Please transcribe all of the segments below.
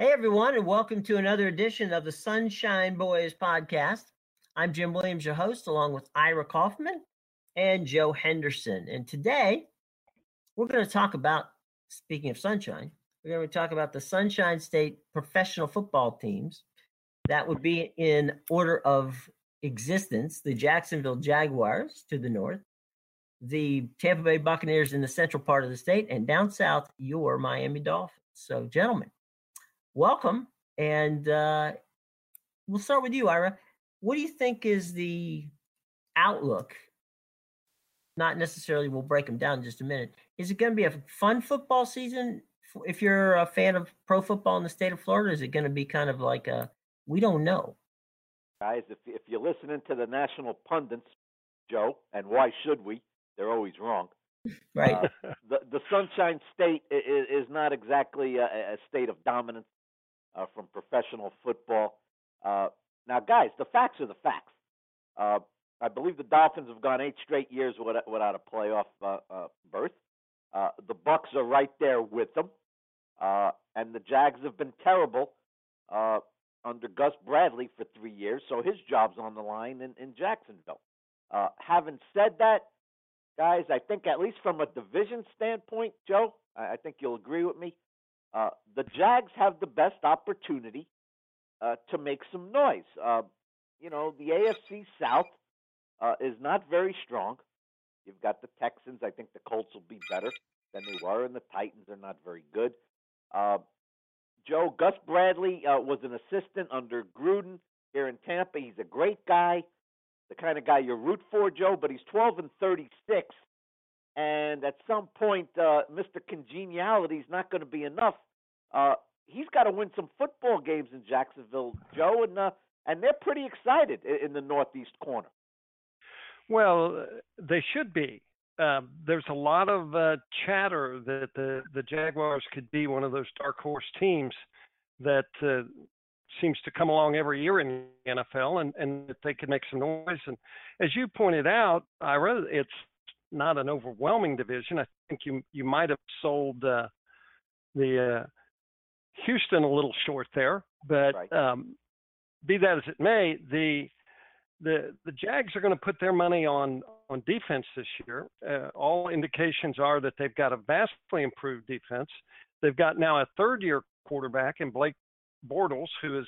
Hey, everyone, and welcome to another edition of the Sunshine Boys podcast. I'm Jim Williams, your host, along with Ira Kaufman and Joe Henderson. And today, we're going to talk about, speaking of sunshine, we're going to talk about the Sunshine State professional football teams. That would be in order of existence the Jacksonville Jaguars to the north, the Tampa Bay Buccaneers in the central part of the state, and down south, your Miami Dolphins. So, gentlemen, welcome. And uh, we'll start with you, Ira. What do you think is the outlook? Not necessarily, we'll break them down in just a minute. Is it going to be a fun football season? If you're a fan of pro football in the state of Florida, is it going to be kind of like a we don't know? Guys, if, if you're listening to the national pundits, Joe, and why should we? They're always wrong. Right. Uh, the the Sunshine State is, is not exactly a, a state of dominance uh, from professional football. Uh, now, guys, the facts are the facts. Uh, I believe the Dolphins have gone eight straight years without, without a playoff uh, uh, berth. Uh, the Bucks are right there with them, uh, and the Jags have been terrible uh, under Gus Bradley for three years, so his job's on the line in, in Jacksonville. Uh, having said that, guys, I think at least from a division standpoint, Joe, I, I think you'll agree with me. Uh, the Jags have the best opportunity uh, to make some noise. Uh, you know, the AFC South uh, is not very strong. You've got the Texans. I think the Colts will be better than they were, and the Titans are not very good. Uh, Joe Gus Bradley uh, was an assistant under Gruden here in Tampa. He's a great guy, the kind of guy you root for, Joe. But he's 12 and 36, and at some point, uh, Mr. Congeniality is not going to be enough. Uh, he's got to win some football games in Jacksonville, Joe, and uh, and they're pretty excited in, in the northeast corner. Well, they should be. Um, there's a lot of uh, chatter that the the Jaguars could be one of those dark horse teams that uh, seems to come along every year in the NFL, and and that they could make some noise. And as you pointed out, Ira, it's not an overwhelming division. I think you you might have sold uh, the uh, Houston a little short there, but Right. um, be that as it may, the the the Jags are going to put their money on on defense this year. Uh, all indications are that they've got a vastly improved defense. They've got now a third year quarterback in Blake Bortles, who is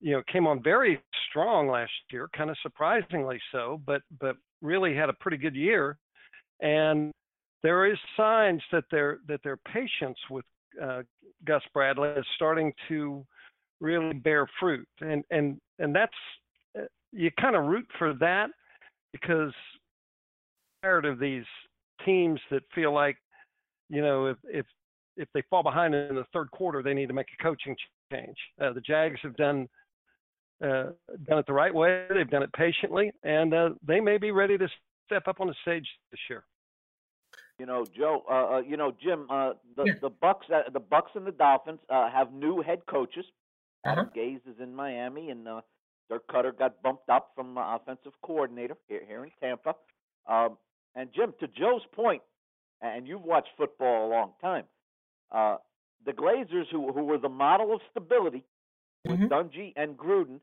you know came on very strong last year, kind of surprisingly so, but but really had a pretty good year. And there is signs that their that their patience with uh, Gus Bradley is starting to really bear fruit, and and and that's uh, you kind of root for that because tired of these teams that feel like you know if if if they fall behind in the third quarter they need to make a coaching change. Uh, the Jags have done uh, done it the right way. They've done it patiently, and uh, they may be ready to step up on the stage this year. You know, Joe. Uh, uh, you know, Jim. Uh, the Yeah. the Bucks, uh, the Bucks and the Dolphins uh, have new head coaches. Adam Uh-huh. Gase is in Miami, and uh, Dirk Koetter got bumped up from uh, offensive coordinator here, here in Tampa. Um, and Jim, to Joe's point, and you've watched football a long time. Uh, the Glazers, who who were the model of stability with Mhm. Dungy and Gruden,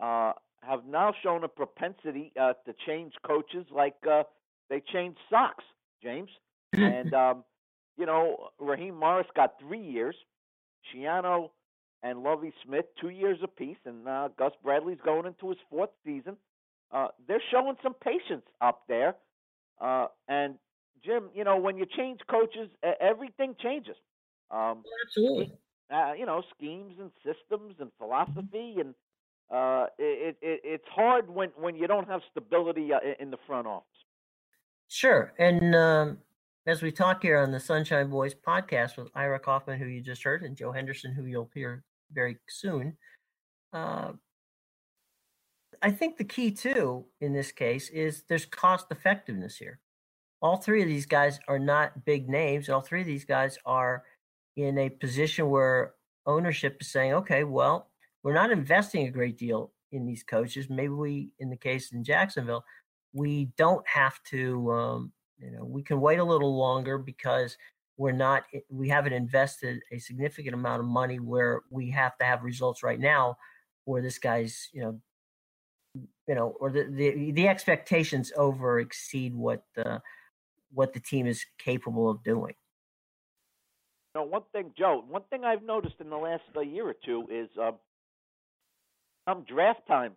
uh, have now shown a propensity uh, to change coaches like uh, they changed socks, James. and um, you know, Raheem Morris got three years, Schiano and Lovie Smith two years apiece, and uh, Gus Bradley's going into his fourth season. Uh, they're showing some patience up there, uh, and Jim, you know, when you change coaches, everything changes. Um, Absolutely. uh, you know, schemes and systems and philosophy, and uh, it, it it's hard when when you don't have stability uh, in the front office. Sure. And um, as we talk here on the Sunshine Boys podcast with Ira Kaufman, who you just heard, and Joe Henderson, who you'll hear very soon, uh, I think the key too in this case is there's cost effectiveness here. All three of these guys are not big names. All three of these guys are in a position where ownership is saying, okay, well, we're not investing a great deal in these coaches. Maybe we, in the case in Jacksonville, we don't have to, um, you know, we can wait a little longer because we're not we haven't invested a significant amount of money where we have to have results right now where this guy's you know you know or the the, the expectations over exceed what the what the team is capable of doing. You know one thing joe one thing i've noticed in the last uh, year or two is uh, come draft time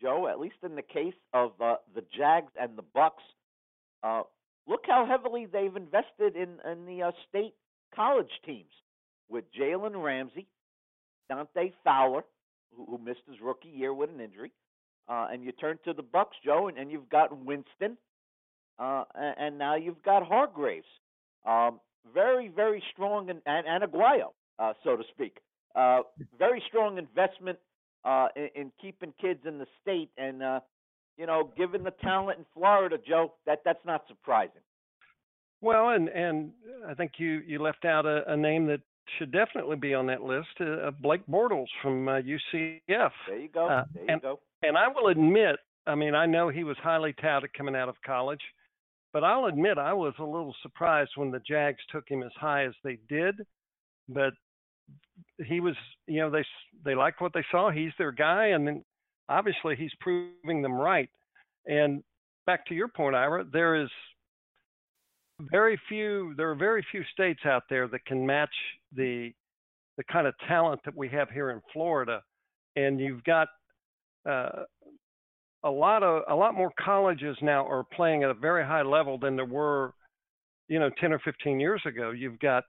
joe at least in the case of uh, the jags and the bucks uh, look how heavily they've invested in in the uh, state college teams with Jalen Ramsey, Dante Fowler, who, who, missed his rookie year with an injury, uh, and you turn to the Bucks, Joe, and, and you've got Winston, uh, and, and, now you've got Hargreaves. Um, very, very strong, and, and, and Aguayo, uh, so to speak. Very strong investment uh, in, in, keeping kids in the state, and you know, given the talent in Florida, Joe, that that's not surprising. Well, and and I think you you left out a, a name that should definitely be on that list, uh, Blake Bortles from uh, UCF. There you go. Uh, there and, you go. And I will admit, I mean, I know he was highly touted coming out of college, but I'll admit I was a little surprised when the Jags took him as high as they did. But he was, you know, they they liked what they saw. He's their guy, and then obviously he's proving them right. And back to your point, Ira, there is very few there are very few states out there that can match the the kind of talent that we have here in Florida. And you've got uh, a lot of a lot more colleges now are playing at a very high level than there were, you know, 10 or 15 years ago. You've got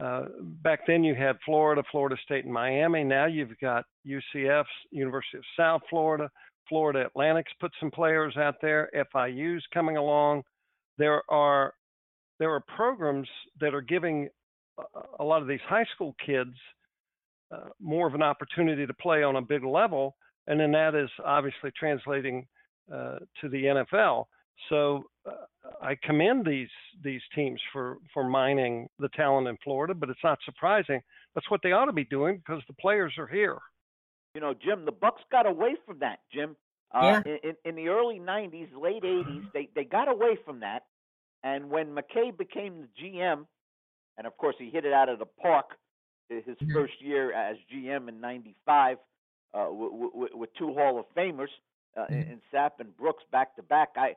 uh, back then you had Florida, Florida State, and Miami. Now you've got UCF's, University of South Florida, Florida Atlantic's put some players out there. FIU's coming along. There are there are programs that are giving a lot of these high school kids uh, more of an opportunity to play on a big level, and then that is obviously translating uh, to the NFL. So uh, I commend these these teams for for mining the talent in Florida, but it's not surprising. That's what they ought to be doing because the players are here. You know, Jim, the Bucks got away from that. Jim, uh, yeah. in, in the early '90s, late '80s, they they got away from that. And when McKay became the GM, and of course he hit it out of the park his mm-hmm. first year as GM in '95 uh, with, with, with two Hall of Famers uh, mm-hmm. in Sapp and Brooks back to back. I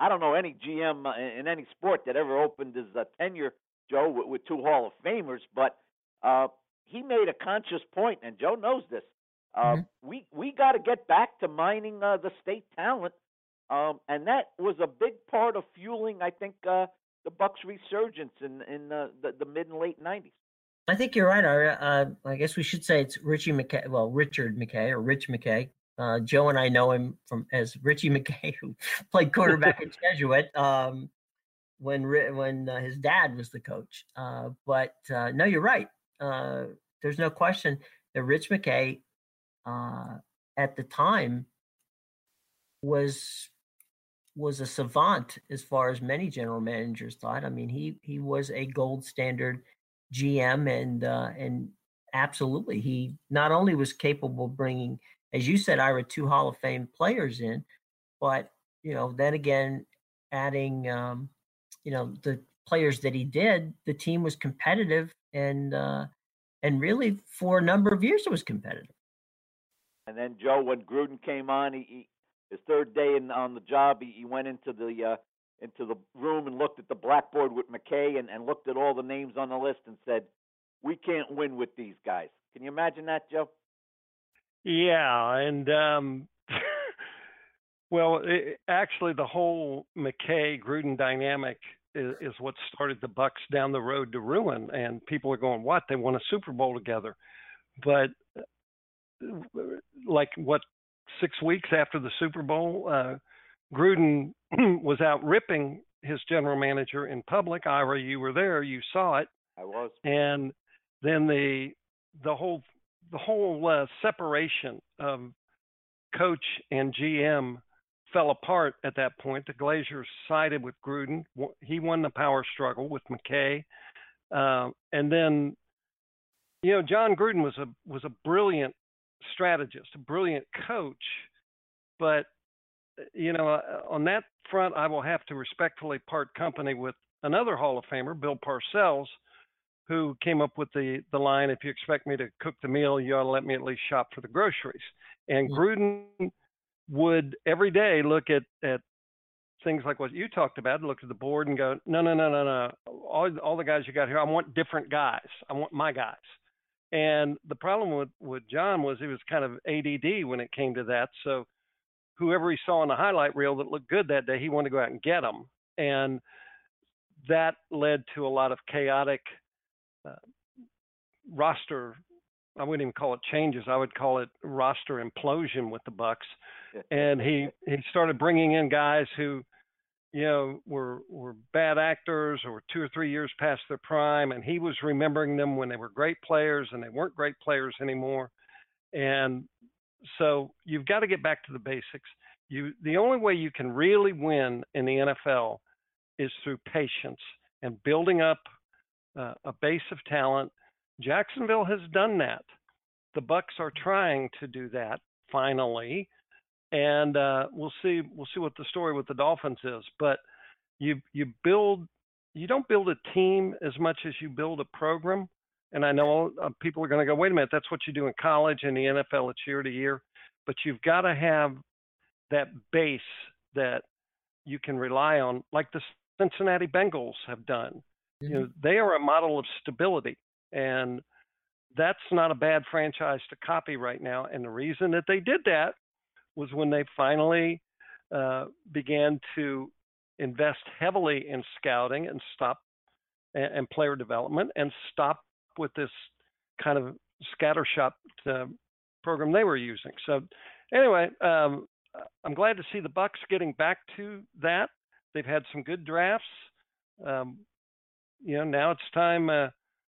I don't know any GM uh, in any sport that ever opened his uh, tenure, Joe, with, with two Hall of Famers, but uh, he made a conscious point, and Joe knows this. Uh, mm-hmm. We we got to get back to mining uh, the state talent, um, and that was a big part of fueling, I think, uh, the Bucks' resurgence in in uh, the, the mid and late '90s. I think you're right, Ira. Uh, I guess we should say it's Richie McKay. Well, Richard McKay or Rich McKay. Uh, Joe and I know him from as Richie McKay, who played quarterback at Jesuit um, when when uh, his dad was the coach. Uh, but uh, no, you're right. Uh, there's no question that Rich McKay uh, at the time was was a savant as far as many general managers thought. I mean, he he was a gold standard GM, and and absolutely, he not only was capable of bringing as you said, Ira, two Hall of Fame players in, but you know, then again, adding um, you know the players that he did, the team was competitive, and uh, and really for a number of years it was competitive. And then Joe, when Gruden came on, he, he his third day in, on the job, he, he went into the uh, into the room and looked at the blackboard with McKay and, and looked at all the names on the list and said, "We can't win with these guys." Can you imagine that, Joe? Yeah, and um, well, it, actually, the whole McKay Gruden dynamic is, is, what started the Bucks down the road to ruin. And people are going, "What? They won a Super Bowl together?" But uh, like what six weeks after the Super Bowl, uh, Gruden was out ripping his general manager in public. Ira, you were there, you saw it. I was. And then the the whole the whole uh, separation of coach and GM fell apart at that point. The Glazers sided with Gruden. He won the power struggle with McKay, uh, and then you know Jon Gruden was a was a brilliant strategist, a brilliant coach, but you know uh, on that front, I will have to respectfully part company with another Hall of Famer, Bill Parcells, who came up with the the line, "If you expect me to cook the meal, you ought to let me at least shop for the groceries." And Gruden would every day look at at things like what you talked about, look at the board and go, "No, no, no, no, no. All all the guys you got here, I want different guys. I want my guys." And the problem with with Jon was he was kind of ADD when it came to that. So whoever he saw in the highlight reel that looked good that day, he wanted to go out and get them. And that led to a lot of chaotic uh, roster. I wouldn't even call it changes. I would call it roster implosion with the Bucks. And he he started bringing in guys who, you know, were were bad actors or two or three years past their prime, and he was remembering them when they were great players and they weren't great players anymore. And so you've got to get back to the basics. You the only way you can really win in the NFL is through patience and building up uh, a base of talent. Jacksonville has done that. The Bucks are trying to do that finally, and uh, we'll see. We'll see what the story with the Dolphins is. But you you build you don't build a team as much as you build a program. And I know uh, people are going to go, wait a minute, that's what you do in college and the NFL. It's year to year, but you've got to have that base that you can rely on, like the Cincinnati Bengals have done. Mm-hmm. You know, they are a model of stability, and that's not a bad franchise to copy right now. And the reason that they did that was when they finally uh, began to invest heavily in scouting and stop and, and player development and stop with this kind of scattershot uh, program they were using. So anyway, um, I'm glad to see the Bucks getting back to that. They've had some good drafts. Um, you know, now it's time uh,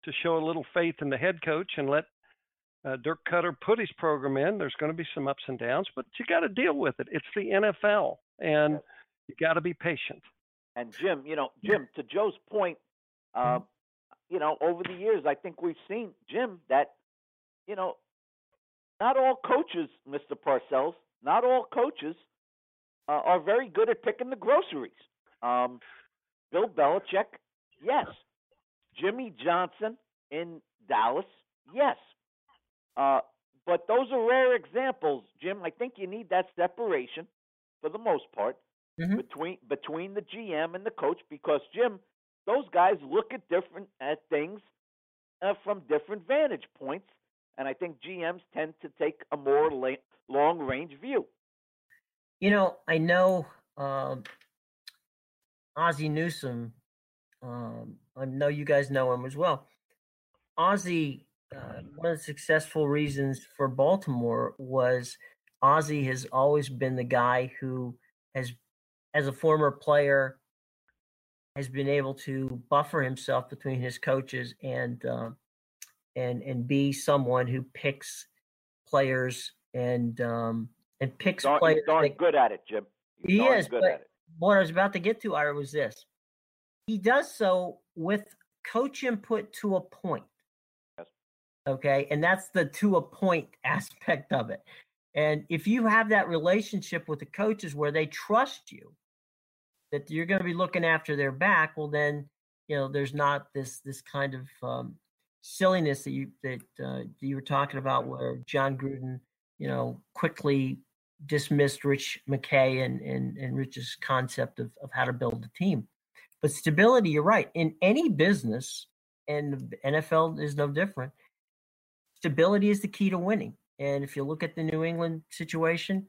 to show a little faith in the head coach and let uh, Dirk Koetter put his program in. There's going to be some ups and downs, but you got to deal with it. It's the NFL, and you got to be patient. And Jim, you know, Jim, to Joe's point, uh, you know, over the years, I think we've seen Jim that, you know, not all coaches, Mr. Parcells, not all coaches uh, are very good at picking the groceries. Um, Bill Belichick, yes. Jimmy Johnson in Dallas, yes. Uh, but those are rare examples, Jim. I think you need that separation for the most part mm-hmm. between between the GM and the coach because Jim, those guys look at different at things uh, from different vantage points, and I think GMs tend to take a more la- long range view. You know, I know um, Ozzie Newsome. Um, I know you guys know him as well. Ozzie, uh, one of the successful reasons for Baltimore was Ozzie has always been the guy who has, as a former player, has been able to buffer himself between his coaches and uh, and and be someone who picks players and um, and picks darn, players. Darn that, good at it, Jim. He's he is. But what I was about to get to, Ira, was this: he does so with coach input to a point. Yes. Okay, and that's the to a point aspect of it. And if you have that relationship with the coaches where they trust you, that you're going to be looking after their back, well, then you know there's not this this kind of um, silliness that you that uh, you were talking about, where Jon Gruden, you know, quickly dismissed Rich McKay and and, and Rich's concept of, of how to build a team. But stability, you're right. In any business, and NFL is no different, stability is the key to winning. And if you look at the New England situation,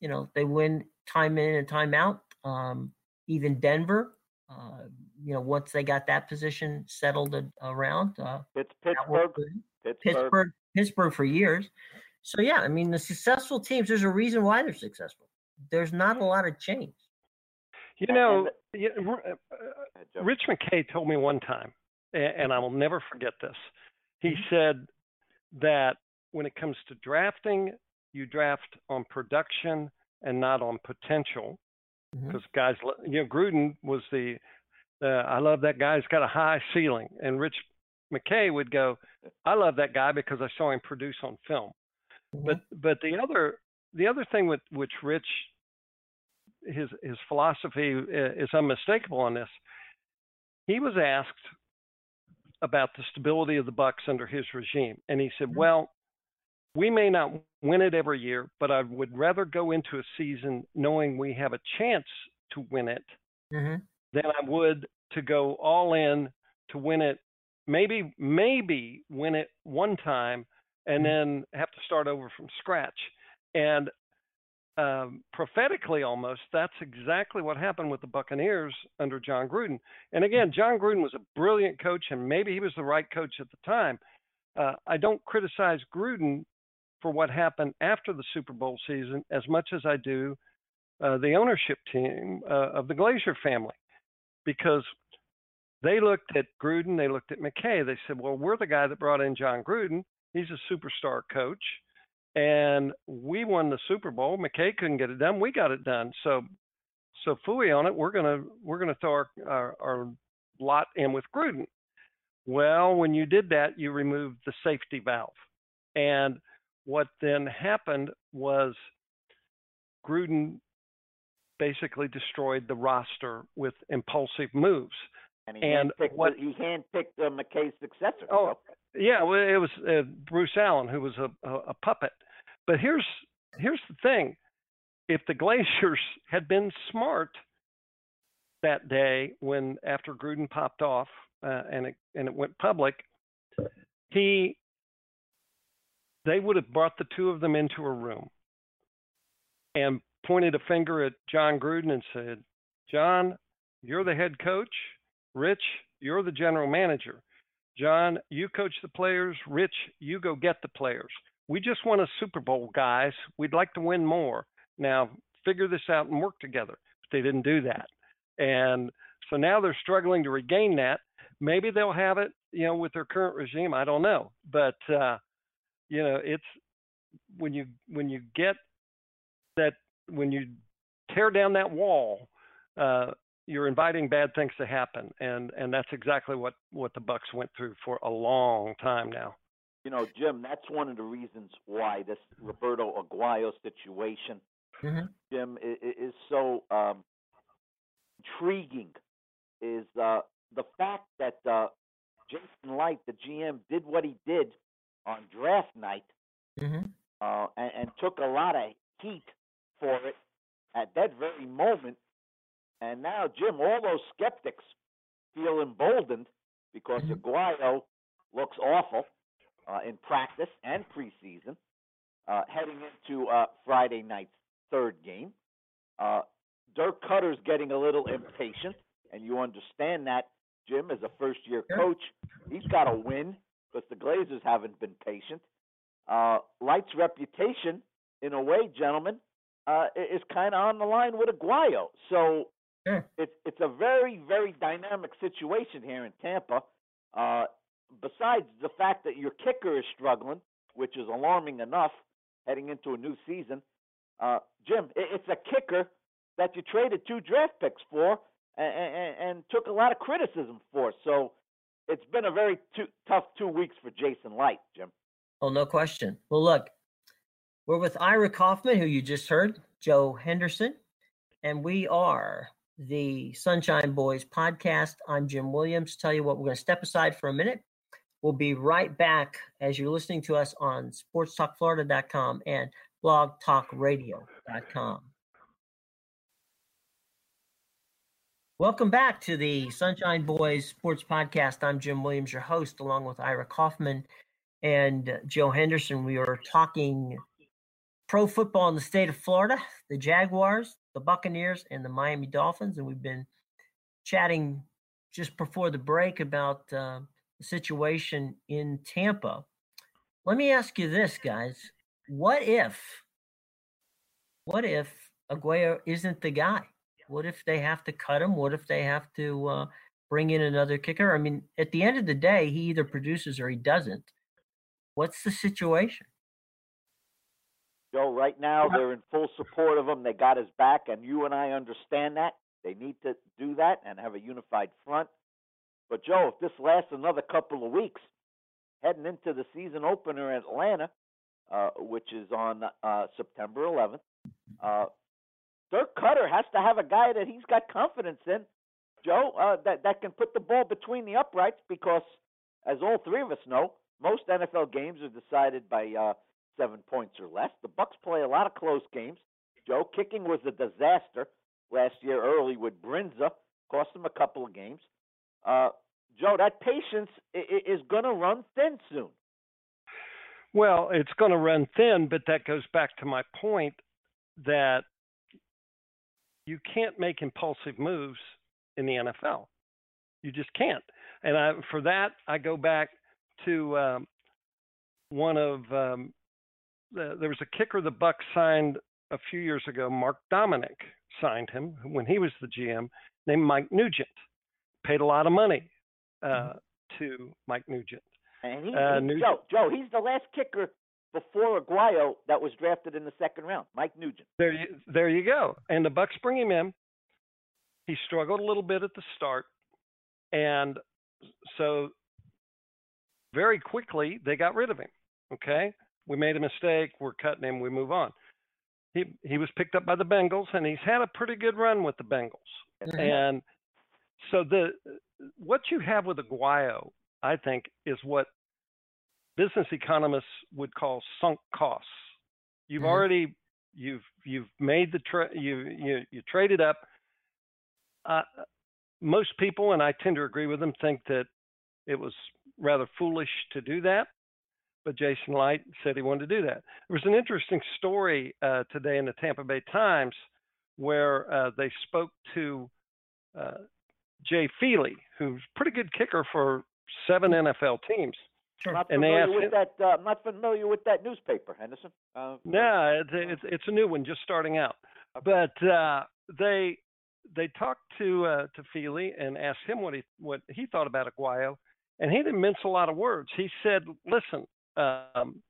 you know, they win time in and time out. Um, even Denver, uh, you know, once they got that position settled around, uh, Pittsburgh, Pittsburgh, Pittsburgh, Pittsburgh for years. So yeah, I mean, the successful teams. There's a reason why they're successful. There's not a lot of change. You know, uh, uh, Rich McKay told me one time, and I will never forget this. He mm-hmm. said that when it comes to drafting, you draft on production and not on potential because mm-hmm. guys, you know, Gruden was the, uh, I love that guy. He's got a high ceiling, and Rich McKay would go, I love that guy because I saw him produce on film. Mm-hmm. But but the other the other thing with which Rich his his philosophy uh, is unmistakable on this. He was asked about the stability of the Bucks under his regime, and he said, Mhm. "Well, we may not win it every year, but I would rather go into a season knowing we have a chance to win it hmm than I would to go all in to win it. Maybe, maybe win it one time and Mhm. then have to start over from scratch. And um, prophetically, almost, that's exactly what happened with the Buccaneers under Jon Gruden. And again, Jon Gruden was a brilliant coach, and maybe he was the right coach at the time. Uh, I don't criticize Gruden for what happened after the Super Bowl season as much as I do uh, the ownership team uh, of the Glazer family because they looked at Gruden, they looked at McKay. They said, "Well, we're the guy that brought in John Gruden. He's a superstar coach, and we won the Super Bowl. McKay couldn't get it done. We got it done. So, so fooey on it. We're gonna we're gonna throw our, our, our lot in with Gruden. Well, when you did that, you removed the safety valve, and what then happened was Gruden basically destroyed the roster with impulsive moves. And he And handpicked, what- he handpicked uh, McKay's successor. Oh, yeah, well, it was uh, Bruce Allen who was a, a, a puppet. But here's here's the thing: if the Glaciers had been smart that day when after Gruden popped off uh, and it and it went public, he they would have brought the two of them into a room and pointed a finger at Jon Gruden and said, "Jon, you're the head coach. Rich, you're the general manager. Jon, you coach the players. Rich, you go get the players. We just won a Super Bowl, guys. We'd like to win more. Now, figure this out and work together. But they didn't do that. And so now they're struggling to regain that. Maybe they'll have it, you know, with their current regime. I don't know. But, uh, you know, it's when you when you get that when you tear down that wall, uh, you're inviting bad things to happen, and and that's exactly what what the Bucks went through for a long time now. You know, Jim, that's one of the reasons why this Roberto Aguayo situation, Mhm. Jim, is, is so um, intriguing. Is uh, the fact that uh, Jason Licht, the GM, did what he did on draft night hmm uh, and, and took a lot of heat for it at that very moment. And now, Jim, all those skeptics feel emboldened because Mhm. Aguayo looks awful uh, in practice and preseason, uh, heading into uh, Friday night's third game. Uh, Dirk Koetter's getting a little impatient, and you understand that, Jim, as a first-year coach. He's got to win because the Glazers haven't been patient. Uh, Licht's reputation, in a way, gentlemen, uh, is kind of on the line with Aguayo. So Sure. it's it's a very very dynamic situation here in Tampa. Uh, besides the fact that your kicker is struggling, which is alarming enough heading into a new season, uh, Jim, it's a kicker that you traded two draft picks for and, and, and took a lot of criticism for. So it's been a very two, tough two weeks for Jason Licht, Jim. Oh, no question. Well, look, we're with Ira Kaufman, who you just heard, Joe Henderson, and we are the Sunshine Boys podcast. I'm Jim Williams. Tell you what, we're going to step aside for a minute. We'll be right back as you're listening to us on sportstalkflorida.com and blogtalkradio.com. Welcome back to the Sunshine Boys Sports Podcast. I'm Jim Williams, your host, along with Ira Kaufman and Joe Henderson. We are talking pro football in the state of Florida, the Jaguars, the Buccaneers, and the Miami Dolphins. And we've been chatting just before the break about uh, the situation in Tampa. Let me ask you this, guys. What if, what if Aguayo isn't the guy? What if they have to cut him? What if they have to uh, bring in another kicker? I mean, at the end of the day, he either produces or he doesn't. What's the situation? Joe, right now they're in full support of him. They got his back, and you and I understand that. They need to do that and have a unified front. But Joe, if this lasts another couple of weeks, heading into the season opener in Atlanta, uh, which is on uh, September 11th, uh, Dirk Koetter has to have a guy that he's got confidence in, Joe, uh, that that can put the ball between the uprights because as all three of us know, most NFL games are decided by uh, seven points or less. The Bucks play a lot of close games. Joe, kicking was a disaster last year early with Brindza, cost them a couple of games. Uh, Joe, that patience is going to run thin soon. Well, it's going to run thin, but that goes back to my point that you can't make impulsive moves in the NFL. You just can't. And I, for that, I go back to um, one of um, the, there was a kicker the Bucks signed a few years ago. Mark Dominik signed him when he was the GM, named Mike Nugent. Paid a lot of money uh, mm-hmm. to Mike Nugent. And he, uh, Nugent. Joe, Joe, he's the last kicker before Aguayo that was drafted in the second round, Mike Nugent. There you, there you go. And the Bucks bring him in. He struggled a little bit at the start, and so very quickly they got rid of him. Okay, we made a mistake. We're cutting him. We move on. He he was picked up by the Bengals, and he's had a pretty good run with the Bengals. Mm-hmm. And so the what you have with Aguayo, I think, is what business economists would call sunk costs. You've mm-hmm. already you've you've made the tra- you you you traded up. Uh, most people, and I tend to agree with them, think that it was rather foolish to do that. But Jason Licht said he wanted to do that. There was an interesting story uh, today in the Tampa Bay Times where uh, they spoke to uh, Jay Feely, who's a pretty good kicker for seven NFL teams. Sure. Not and familiar with him, that. Uh, I'm not familiar with that newspaper, Henderson. Uh, no, it's, it's, it's a new one, just starting out. Okay. But uh, they they talked to uh, to Feely and asked him what he what he thought about Aguayo, and he didn't mince a lot of words. He said, "Listen, um,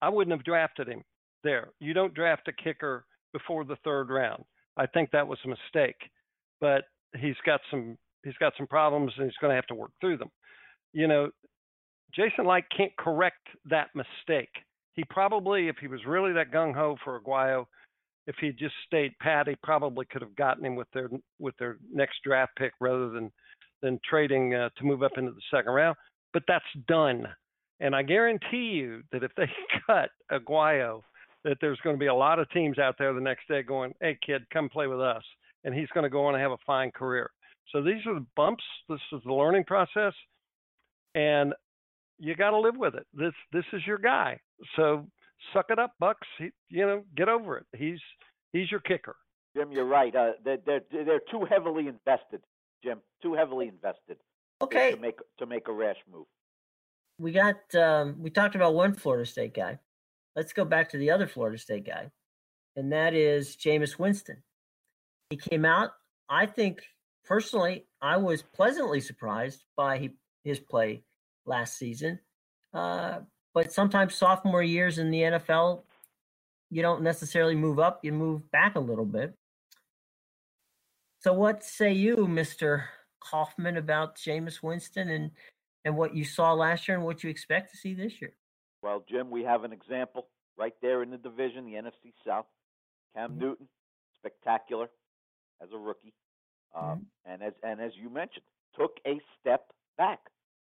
I wouldn't have drafted him there. You don't draft a kicker before the third round. I think that was a mistake, but he's got some he's got some problems and he's going to have to work through them. You know, Jason Licht can't correct that mistake. He probably, if he was really that gung ho for Aguayo, if he just stayed pat, he probably could have gotten him with their with their next draft pick rather than than trading uh, to move up into the second round. But that's done, and I guarantee you that if they cut Aguayo, that there's going to be a lot of teams out there the next day going, "Hey, kid, come play with us," and he's going to go on and have a fine career. So these are the bumps. This is the learning process, and you got to live with it. This this is your guy. So suck it up, Bucks. He, you know, get over it. He's he's your kicker. Jim, you're right. Uh, they're, they're they're too heavily invested. Jim, too heavily invested. Okay. To make to make a rash move. We got um, we talked about one Florida State guy. Let's go back to the other Florida State guy, and that is Jameis Winston. He came out. I think personally, I was pleasantly surprised by his play last season. Uh, but sometimes sophomore years in the NFL, you don't necessarily move up, you move back a little bit. So, what say you, Mr. Kaufman, about Jameis Winston and, and what you saw last year and what you expect to see this year? Well, Jim, we have an example right there in the division, the NFC South. Cam mm-hmm. Newton, spectacular as a rookie, um, mm-hmm. and as and as you mentioned, took a step back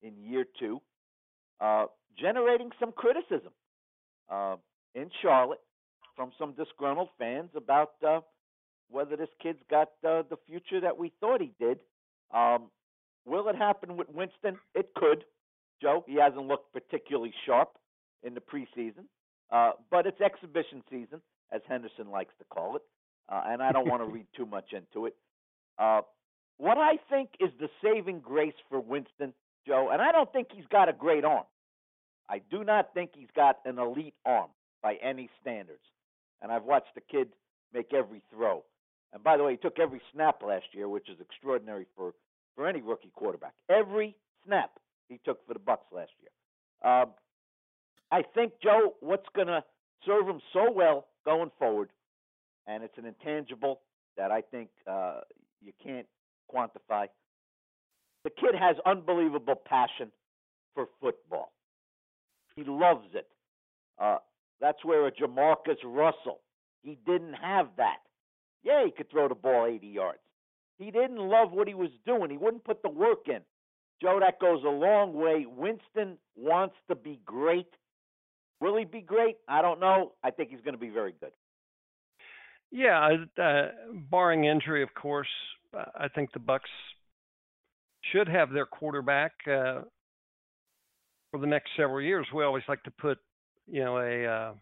in year two, uh, generating some criticism uh, in Charlotte from some disgruntled fans about uh, whether this kid's got uh, the future that we thought he did. Um, will it happen with Winston? It could. Joe, he hasn't looked particularly sharp in the preseason, uh, but it's exhibition season, as Henderson likes to call it, uh, and I don't want to read too much into it. Uh, what I think is the saving grace for Winston Joe, and I don't think he's got a great arm. I do not think he's got an elite arm by any standards. And I've watched the kid make every throw. And by the way, he took every snap last year, which is extraordinary for, for any rookie quarterback. Every snap he took for the Bucks last year. Um, I think Joe, what's going to serve him so well going forward, and it's an intangible that I think uh, you can't quantify the kid has unbelievable passion for football. He loves it. Uh, that's where a JaMarcus Russell, he didn't have that. Yeah, he could throw the ball 80 yards. He didn't love what he was doing. He wouldn't put the work in. Joe, that goes a long way. Winston wants to be great. Will he be great? I don't know. I think he's going to be very good. Yeah, uh, barring injury, of course, I think the Bucks should have their quarterback uh, for the next several years. We always like to put, you know, a uh,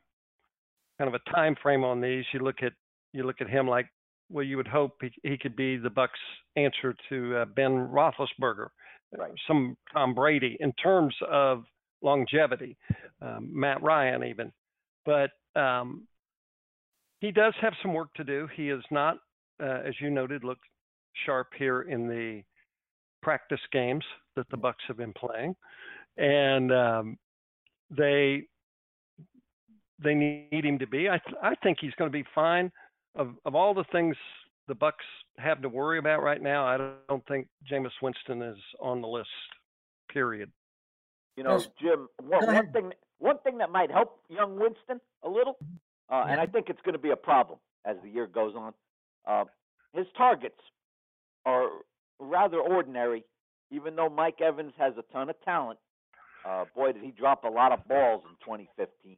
kind of a time frame on these. You look at you look at him like well, you would hope he, he could be the Bucks' answer to uh, Ben Roethlisberger, right. some Tom Brady in terms of longevity, um, Matt Ryan even, but um, he does have some work to do. He is not, uh, as you noted, looked sharp here in the practice games that the Bucks have been playing, and um, they they need him to be. I th- I think he's going to be fine. Of of all the things the Bucks have to worry about right now, I don't think Jameis Winston is on the list. Period. You know, Jim. One, one thing one thing that might help young Winston a little, uh, and I think it's going to be a problem as the year goes on. Uh, his targets are rather ordinary, even though Mike Evans has a ton of talent. Uh, boy, did he drop a lot of balls in 2015.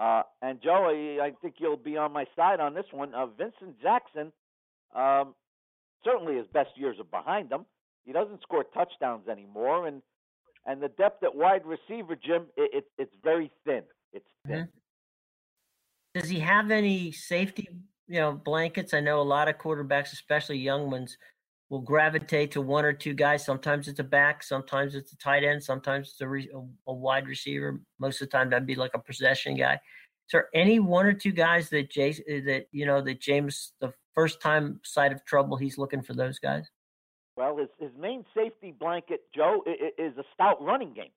Uh, and Joey, I think you'll be on my side on this one. Uh, Vincent Jackson, um, certainly his best years are behind him. He doesn't score touchdowns anymore, and and the depth at wide receiver, Jim, it, it it's very thin. It's thin. Mm-hmm. Does he have any safety, you know, blankets? I know a lot of quarterbacks, especially young ones, will gravitate to one or two guys. Sometimes it's a back, sometimes it's a tight end, sometimes it's a, re- a, wide receiver. Most of the time, that'd be like a possession guy. Is there any one or two guys that Jace that you know that James the first time sight of trouble he's looking for those guys? Well, his his main safety blanket, Joe, is a stout running game,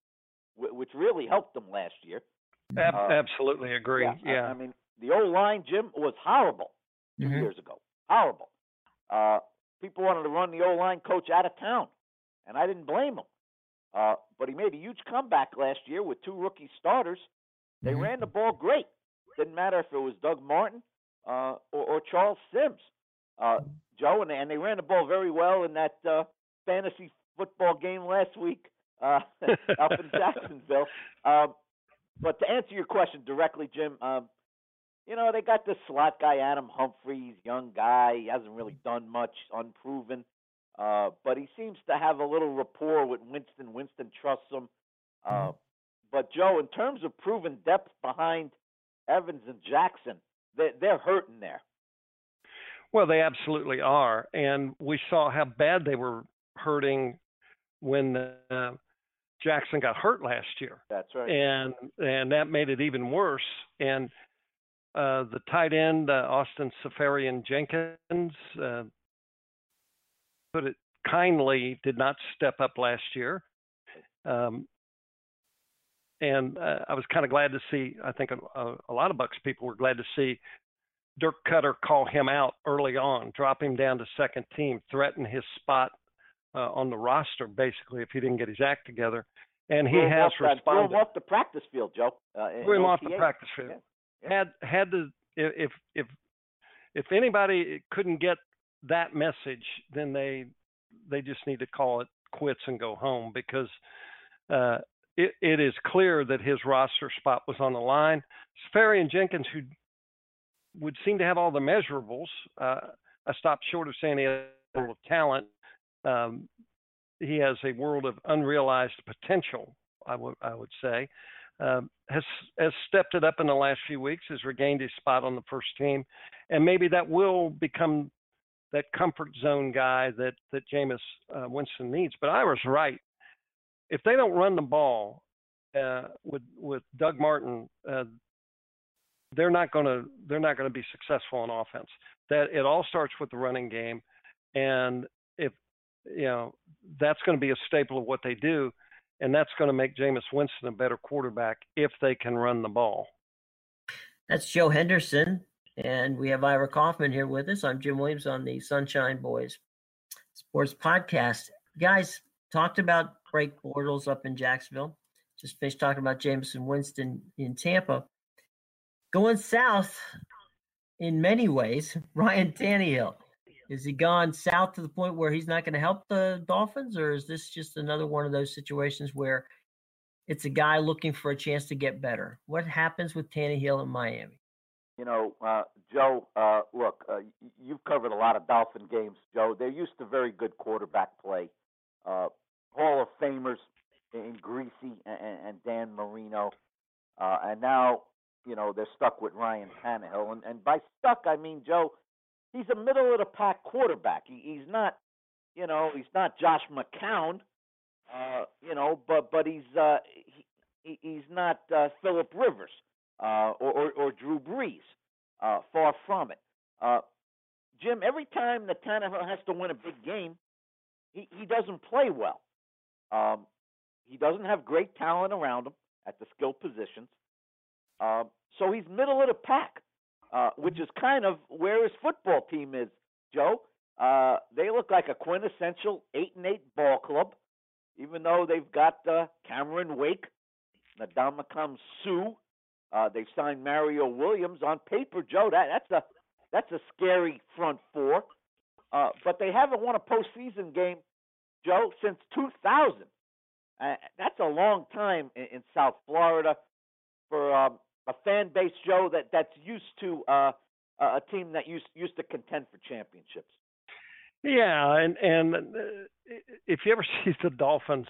which really helped him last year. Uh, absolutely agree. Yeah, yeah. I, I mean the old line, Jim, was horrible 2 mm-hmm. years ago. Horrible. Uh, people wanted to run the O line coach out of town, and I didn't blame him. Uh, but he made a huge comeback last year with two rookie starters. They mm-hmm. ran the ball great. Didn't matter if it was Doug Martin uh, or, or Charles Sims, uh, Joe, and they, and they ran the ball very well in that uh, fantasy football game last week uh, up in Jacksonville. Um, but to answer your question directly, Jim, um, you know, they got this slot guy, Adam Humphries, young guy. He hasn't really done much, unproven. Uh, but he seems to have a little rapport with Winston. Winston trusts him. Uh, mm-hmm. but Joe, in terms of proven depth behind Evans and Jackson, they, they're hurting there. Well, they absolutely are, and we saw how bad they were hurting when uh, Jackson got hurt last year. That's right. And and that made it even worse. And uh, the tight end, uh, Austin Seferian-Jenkins, uh, put it kindly, did not step up last year. Um, and uh, I was kind of glad to see, I think a, a, lot of Bucks people were glad to see Dirk Koetter call him out early on, drop him down to second team, threaten his spot uh, on the roster, basically, if he didn't get his act together. And he has responded. Threw him off the practice field, Joe. Uh, threw him off the practice field. Yeah had had to if if if anybody couldn't get that message, then they they just need to call it quits and go home because uh, it, it is clear that his roster spot was on the line. Seferian-Jenkins, who would seem to have all the measurables, uh, I stopped short of saying he has a world of talent. Um, he has a world of unrealized potential. I would I would say, um, has has stepped it up in the last few weeks, has regained his spot on the first team, and maybe that will become that comfort zone guy that that Jameis uh, Winston needs. But I was right. If they don't run the ball uh, with with Doug Martin, uh, they're not going to they're not going to be successful on offense. That it all starts with the running game, and if you know that's going to be a staple of what they do and that's going to make Jameis Winston a better quarterback if they can run the ball. That's Joe Henderson, and we have Ira Kaufman here with us. I'm Jim Williams on the Sunshine Boys Sports Podcast. Guys, talked about Blake Bortles up in Jacksonville. Just finished talking about Jameis Winston in Tampa. Going south in many ways, Ryan Tannehill. Is he gone south to the point where he's not going to help the Dolphins, or is this just another one of those situations where it's a guy looking for a chance to get better? What happens with Tannehill in Miami? You know, uh, Joe. Uh, look, uh, you've covered a lot of Dolphin games, Joe. They're used to very good quarterback play. Uh, Hall of Famers in Griese and, and Dan Marino, uh, and now you know they're stuck with Ryan Tannehill. And, and by stuck, I mean Joe. He's a middle of the pack quarterback. He, he's not, you know, he's not Josh McCown, uh, you know, but but he's uh, he, he's not uh, Philip Rivers uh, or, or, or Drew Brees. Uh, far from it. Uh, Jim, every time that Tannehill has to win a big game, he, he doesn't play well. Um, he doesn't have great talent around him at the skill positions. Uh, so he's middle of the pack, uh, which is kind of where his football team is, Joe. Uh, they look like a quintessential eight and eight ball club, even though they've got uh, Cameron Wake, Ndamukong Suh, uh, they've signed Mario Williams on paper, Joe. That that's a that's a scary front four. Uh, but they haven't won a postseason game, Joe, since 2000. Uh, that's a long time in, in South Florida for um, a fan base, Joe, that that's used to uh, a team that used used to contend for championships. Yeah, and and uh, if you ever see the Dolphins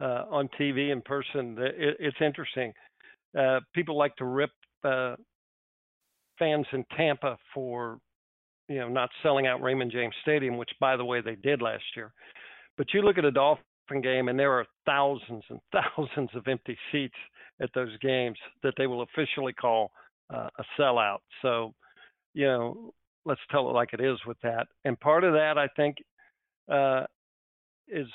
uh, on TV in person, it, it's interesting uh, people like to rip uh, fans in Tampa for you know not selling out Raymond James Stadium, which by the way they did last year. But you look at a Dolphin game, and there are thousands and thousands of empty seats at those games that they will officially call uh, a sellout. So, you know, let's tell it like it is with that. And part of that, I think, uh, is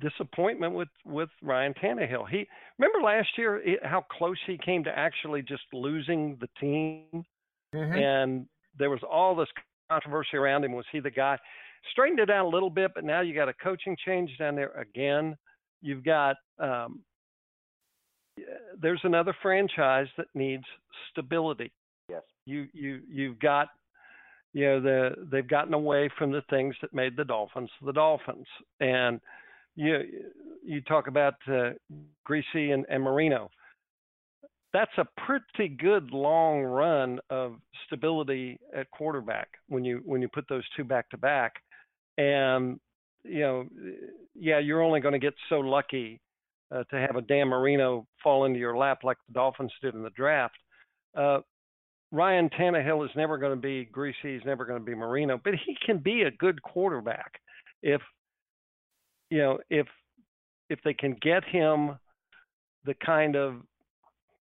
disappointment with with Ryan Tannehill. He remember last year how close he came to actually just losing the team, mm-hmm. and there was all this controversy around him. Was he the guy? Straightened it out a little bit, but now you got a coaching change down there again. You've got um, there's another franchise that needs stability. Yes. You you you've got you know the they've gotten away from the things that made the Dolphins the Dolphins and you you talk about uh, Griese and, and Marino. That's a pretty good long run of stability at quarterback when you when you put those two back to back, and you know, yeah, you're only going to get so lucky uh, to have a Dan Marino fall into your lap like the Dolphins did in the draft. Uh, Ryan Tannehill is never going to be Griese. He's never going to be Marino, but he can be a good quarterback if you know, if if they can get him the kind of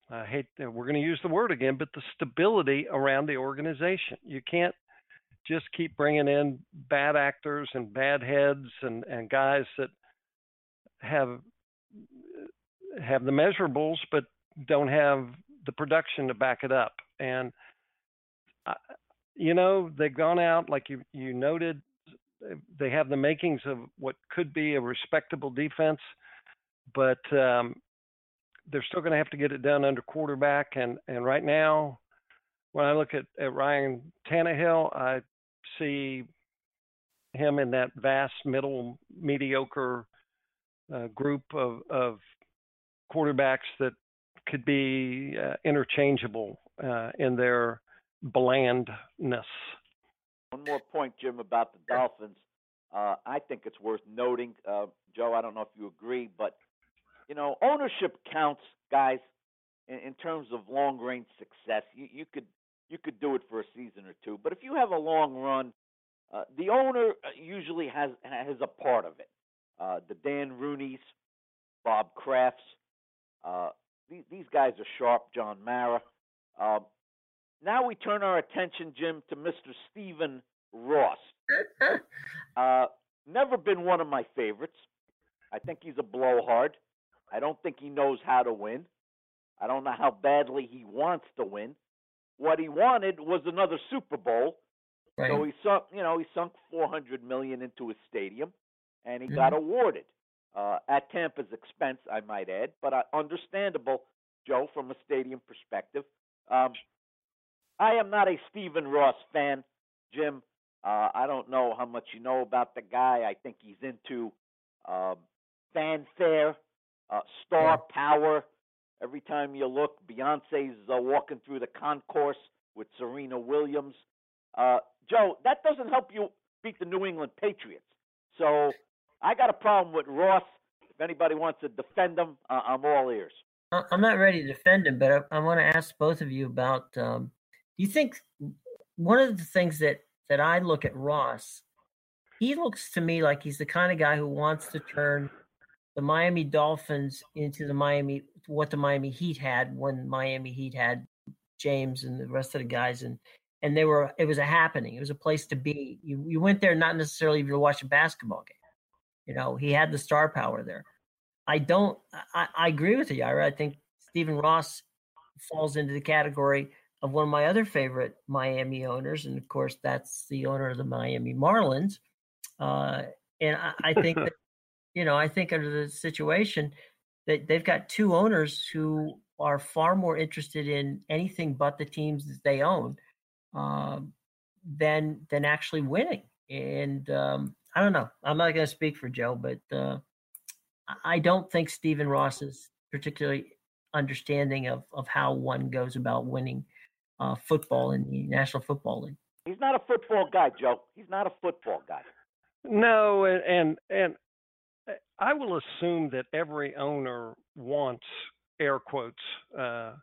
I hate we're going to use the word again, but the stability around the organization. You can't just keep bringing in bad actors and bad heads and and guys that have have the measurables but don't have the production to back it up. And you know they've gone out like you you noted they have the makings of what could be a respectable defense, but um, they're still going to have to get it done under quarterback. And and right now, when I look at, at Ryan Tannehill, I see him in that vast middle mediocre uh, group of, of quarterbacks that could be uh, interchangeable uh, in their blandness. One more point, Jim, about the Dolphins. Uh, I think it's worth noting, uh, Joe. I don't know if you agree, but you know, ownership counts, guys, in, in terms of long range success. You, you could you could do it for a season or two, but if you have a long run, uh, the owner uh, usually has has a part of it. Uh, the Dan Rooneys, Bob Krafts, uh, these, these guys are sharp. John Mara. Uh, now we turn our attention, Jim, to Mr. Stephen Ross. uh, never been one of my favorites. I think he's a blowhard. I don't think he knows how to win. I don't know how badly he wants to win. What he wanted was another Super Bowl. Right. So he sunk, you know, he sunk 400 million into his stadium, and he mm-hmm. got awarded uh, at Tampa's expense, I might add, but uh, understandable, Joe, from a stadium perspective. Um, I am not a Stephen Ross fan, Jim. Uh, I don't know how much you know about the guy. I think he's into uh, fanfare, uh, star power. Every time you look, Beyonce's uh, walking through the concourse with Serena Williams. Uh, Joe, that doesn't help you beat the New England Patriots. So I got a problem with Ross. If anybody wants to defend him, uh, I'm all ears. I'm not ready to defend him, but I, I want to ask both of you about. Um, do you think one of the things that that I look at Ross, he looks to me like he's the kind of guy who wants to turn the Miami Dolphins into the Miami what the Miami Heat had when Miami Heat had James and the rest of the guys and and they were it was a happening. It was a place to be. You you went there not necessarily if you're watching a basketball game. You know, he had the star power there. I don't I, I agree with you, Ira. I think Stephen Ross falls into the category of one of my other favorite Miami owners, and of course that's the owner of the Miami Marlins. Uh, and I, I think that you know, I think under the situation that they've got two owners who are far more interested in anything but the teams that they own uh, than than actually winning. And um, I don't know. I'm not going to speak for Joe, but uh, I don't think Stephen Ross is particularly understanding of of how one goes about winning uh, football in the National Football League. He's not a football guy, Joe. He's not a football guy. No, and and I will assume that every owner wants air quotes uh,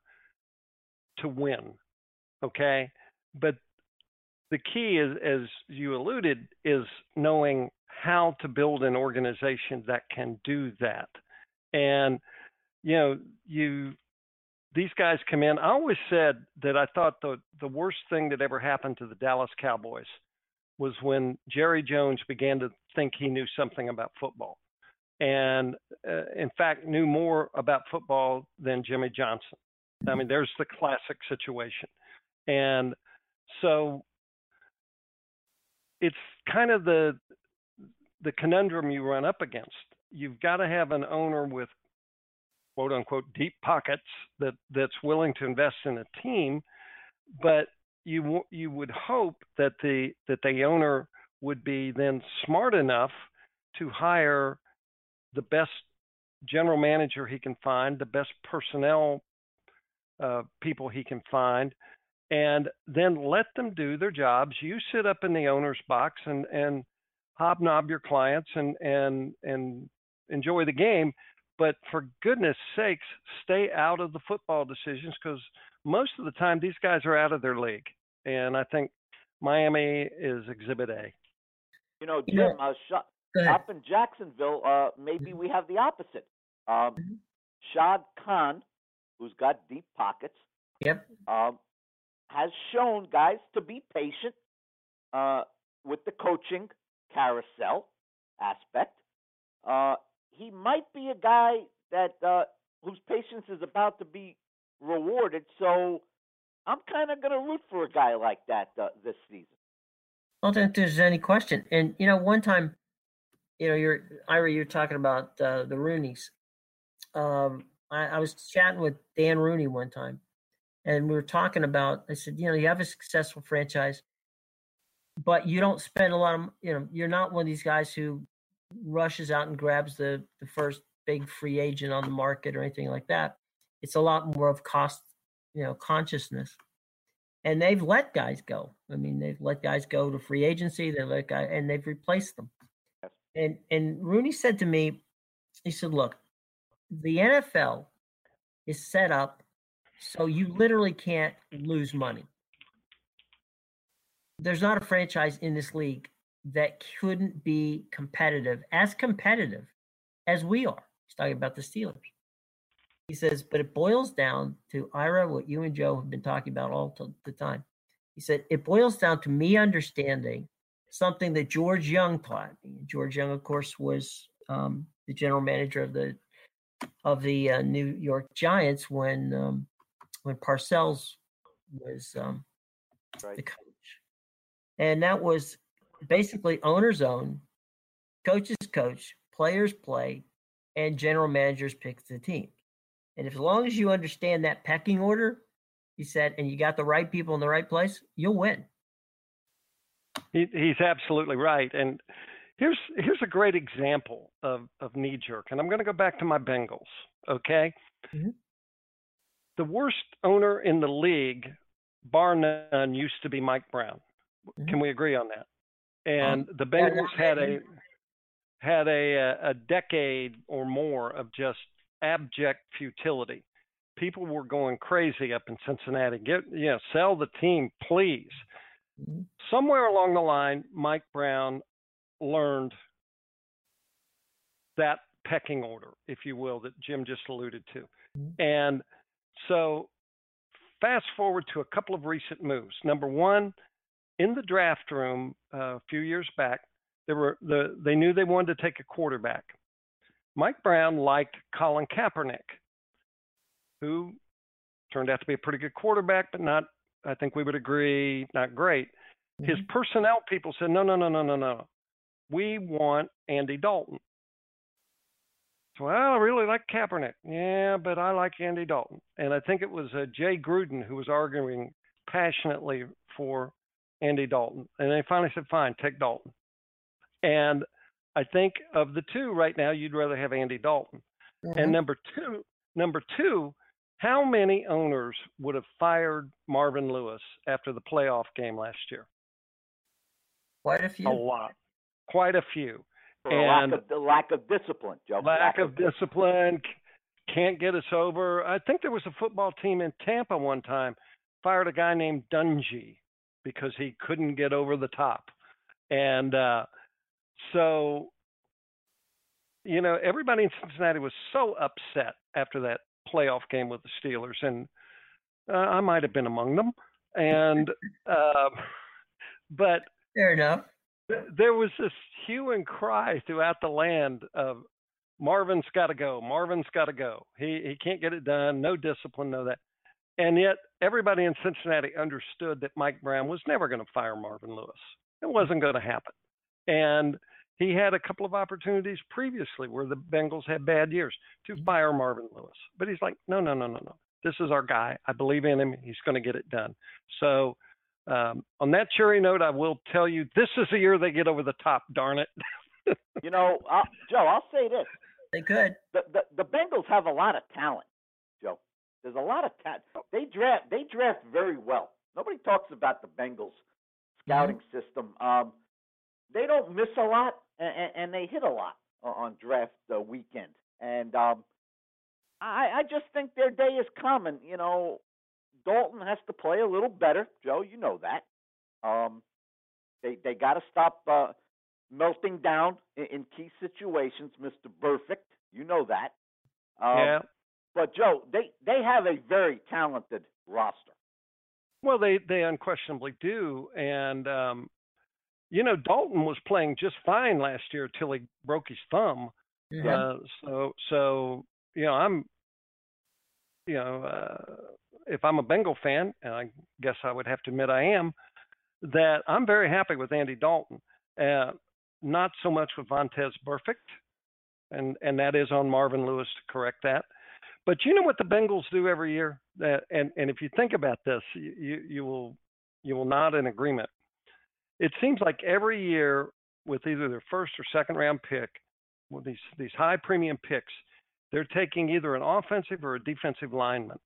to win. Okay, but the key is, as you alluded, is knowing how to build an organization that can do that. And you know, you these guys come in. I always said that I thought the the worst thing that ever happened to the Dallas Cowboys was when Jerry Jones began to think he knew something about football, and uh, in fact knew more about football than Jimmy Johnson. I mean, there's the classic situation, and so it's kind of the the conundrum you run up against. You've got to have an owner with quote unquote deep pockets that that's willing to invest in a team, but you you would hope that the that the owner would be then smart enough to hire the best general manager he can find, the best personnel uh, people he can find, and then let them do their jobs. You sit up in the owner's box and and hobnob your clients and and and enjoy the game. But for goodness sakes, stay out of the football decisions because most of the time these guys are out of their league. And I think Miami is Exhibit A. You know, Jim, uh, up in Jacksonville, uh, maybe we have the opposite. Um, mm-hmm. Shad Khan, who's got deep pockets, yep, um, has shown guys to be patient uh, with the coaching carousel aspect. Uh, he might be a guy that uh, whose patience is about to be rewarded. So I'm kind of going to root for a guy like that uh, this season. I don't think there's any question. And you know, one time, you know, you're Ira, you're talking about uh, the Rooneys. Um, I, I was chatting with Dan Rooney one time, and we were talking about. I said, you know, you have a successful franchise, but you don't spend a lot of, you know, you're not one of these guys who rushes out and grabs the the first big free agent on the market or anything like that. It's a lot more of cost, you know, consciousness. And they've let guys go. I mean, they've let guys go to free agency. They let guys, and they've replaced them. And and Rooney said to me, he said, "Look, the NFL is set up so you literally can't lose money. There's not a franchise in this league that couldn't be competitive, as competitive as we are. He's talking about the Steelers. He says, but it boils down to Ira, what you and Joe have been talking about all the time. He said, it boils down to me understanding something that George Young taught me. George Young, of course, was um, the general manager of the of the uh, New York Giants when um, when Parcells was um, right. the coach, and that was basically owner's own, coaches coach, players play, and general managers pick the team. And if, as long as you understand that pecking order, he said, and you got the right people in the right place, you'll win. He, he's absolutely right. And here's here's a great example of of knee jerk. And I'm going to go back to my Bengals. Okay. Mm-hmm. The worst owner in the league, bar none, used to be Mike Brown. Mm-hmm. Can we agree on that? And the Bengals had a had a a decade or more of just abject futility. People were going crazy up in Cincinnati. Get you know, sell the team, please. Mhm. Somewhere along the line, Mike Brown learned that pecking order, if you will, that Jim just alluded to. Mhm. And so fast forward to a couple of recent moves. Number one, in the draft room uh, a few years back, there were the they knew they wanted to take a quarterback. Mike Brown liked Colin Kaepernick, who turned out to be a pretty good quarterback, but not I think we would agree not great. His Mhm. personnel people said, no, no, no, no, no, no. We want Andy Dalton. So well, I really like Kaepernick. Yeah, but I like Andy Dalton. And I think it was uh, Jay Gruden who was arguing passionately for Andy Dalton. And they finally said, fine, take Dalton. And I think of the two right now, you'd rather have Andy Dalton. Mhm. And number two, number two, how many owners would have fired Marvin Lewis after the playoff game last year? quite a few. A lot, quite a few. For a lack And- of the lack of discipline, Joe. Lack of discipline, c- can't get us over. I think there was a football team in Tampa one time fired a guy named Dungy because he couldn't get over the top, and uh, so you know everybody in Cincinnati was so upset after that playoff game with the Steelers, and uh, I might have been among them. And uh, but Fair enough. th- there was this hue and cry throughout the land of Marvin's got to go. Marvin's got to go. He he can't get it done. No discipline, no that. And yet everybody in Cincinnati understood that Mike Brown was never going to fire Marvin Lewis. It wasn't going to happen. And he had a couple of opportunities previously where the Bengals had bad years to fire Marvin Lewis. But he's like, no, no, no, no, no. This is our guy. I believe in him. He's going to get it done. So um, on that cheery note, I will tell you this is the year they get over the top. Darn it! You know, i Joe, I'll say this: They could. the, the the Bengals have a lot of talent, Joe. There's a lot of talent. They draft they draft very well. Nobody talks about the Bengals scouting system. Um, they don't miss a lot, and, and they hit a lot on draft uh, weekend. And um, I, I just think their day is coming. You know, Dalton has to play a little better, Joe. You know that. Um, they they got to stop uh, melting down in, in key situations, Mister Burfict. You know that. Um, yeah. But Joe, they they have a very talented roster. Well, they they unquestionably do, and um, you know Dalton was playing just fine last year till he broke his thumb. Mhm. Uh, so so you know I'm you know uh, if I'm a Bengal fan, and I guess I would have to admit I am, that I'm very happy with Andy Dalton. Uh, not so much with Vontaze Burfict, and and that is on Marvin Lewis to correct that. But you know what the Bengals do every year? That and and if you think about this, you you, you will you will nod in agreement. It seems like every year with either their first or second round pick, with these these high premium picks, they're taking either an offensive or a defensive lineman.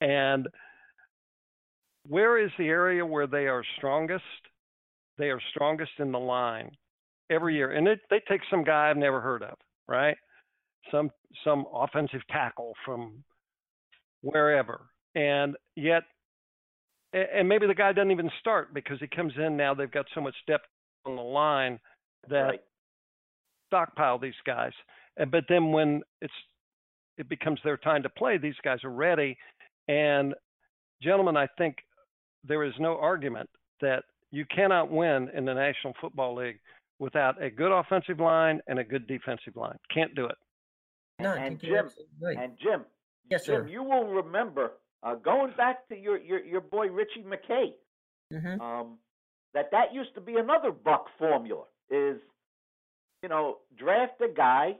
And where is the area where they are strongest? They are strongest in the line every year, and it, they take some guy I've never heard of, right? Some some offensive tackle from wherever, and yet, and maybe the guy doesn't even start because he comes in now. They've got so much depth on the line that right. stockpile these guys. And but then when it's it becomes their time to play, these guys are ready. And gentlemen, I think there is no argument that you cannot win in the National Football League without a good offensive line and a good defensive line. Can't do it. No, and Jim. And Jim, yes, Jim, sir. you will remember uh, going back to your, your your boy Richie McKay. hmm Um, that that used to be another Buc formula. Is you know draft a guy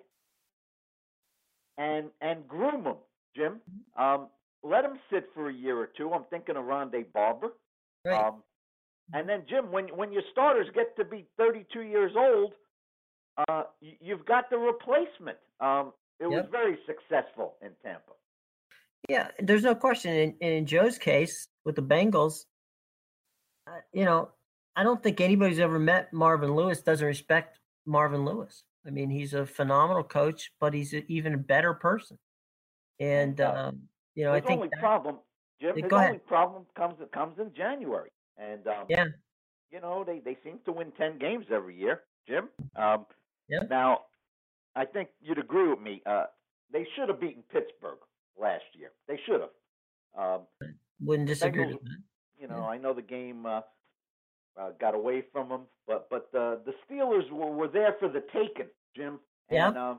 and and groom him, Jim. Um, let him sit for a year or two. I'm thinking of Rondé Barber. Right. Um, And then Jim, when when your starters get to be 32 years old, uh, you've got the replacement. Um, it yep. was very successful in Tampa. Yeah, there's no question. In, in Joe's case with the Bengals, uh, you know, I don't think anybody's ever met Marvin Lewis doesn't respect Marvin Lewis. I mean, he's a phenomenal coach, but he's a, even a better person. And um, you know, his I think only that, problem, Jim, his only problem comes comes in January. And um, yeah, you know, they they seem to win ten games every year, Jim. Um, yeah. Now, I think you'd agree with me. Uh, they should have beaten Pittsburgh last year. They should have. Um, Wouldn't disagree Bengals, You know, yeah. I know the game uh, uh, got away from them, but but uh, the Steelers were, were there for the taking, Jim. And, yeah. Uh,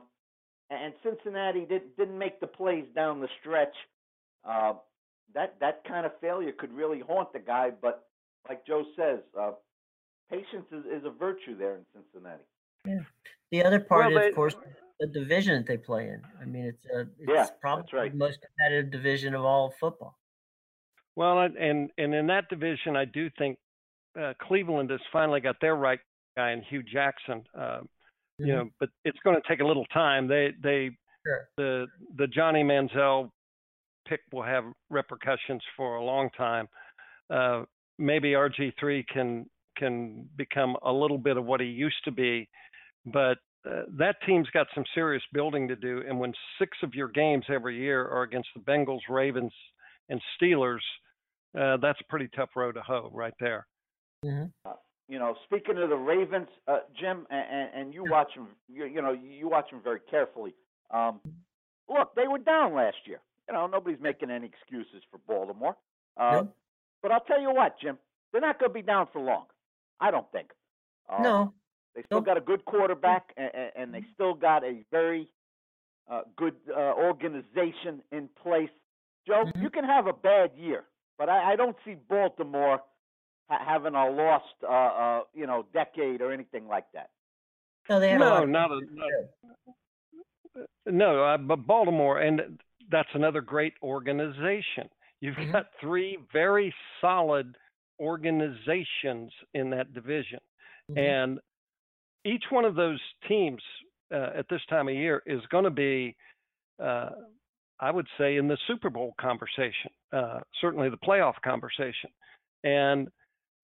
and Cincinnati didn't didn't make the plays down the stretch. Uh, that that kind of failure could really haunt the guy. But like Joe says, uh, patience is, is a virtue there in Cincinnati. Yeah. The other part well, is, of course, the division that they play in. I mean, it's, a, it's yeah, probably right. the most competitive division of all football. Well, and and in that division, I do think uh, Cleveland has finally got their right guy in Hue Jackson. Uh, mm-hmm. You know, but it's going to take a little time. They they sure. the the Johnny Manziel pick will have repercussions for a long time. Uh, maybe RG3 can can become a little bit of what he used to be, but uh, that team's got some serious building to do. And when six of your games every year are against the Bengals, Ravens, and Steelers, uh, that's a pretty tough road to hoe right there. Mm-hmm. Uh, you know, speaking of the Ravens, uh, Jim, and, and, you watch them, you, you, know, you watch them very carefully. Um, look, they were down last year. You know, nobody's making any excuses for Baltimore. Uh, But I'll tell you what, Jim, they're not going to be down for long. I don't think. Uh, no. They still got a good quarterback, and, and they still got a very uh, good uh, organization in place. Joe, mm-hmm. you can have a bad year, but I, I don't see Baltimore ha- having a lost, uh, uh, you know, decade or anything like that. No, they no, not a, no. Uh, but Baltimore, and that's another great organization. You've mm-hmm. got three very solid organizations in that division, mm-hmm. and each one of those teams uh, at this time of year is going to be, uh, I would say, in the Super Bowl conversation, uh, certainly the playoff conversation. And